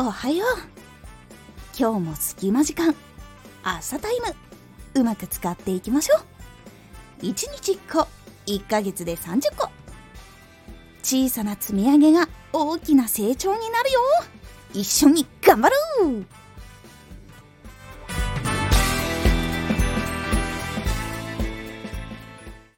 おはよう。今日も隙間時間。朝タイム。うまく使っていきましょう。1日1個1ヶ月で30個。小さな積み上げが大きな成長になるよ。一緒に頑張ろう。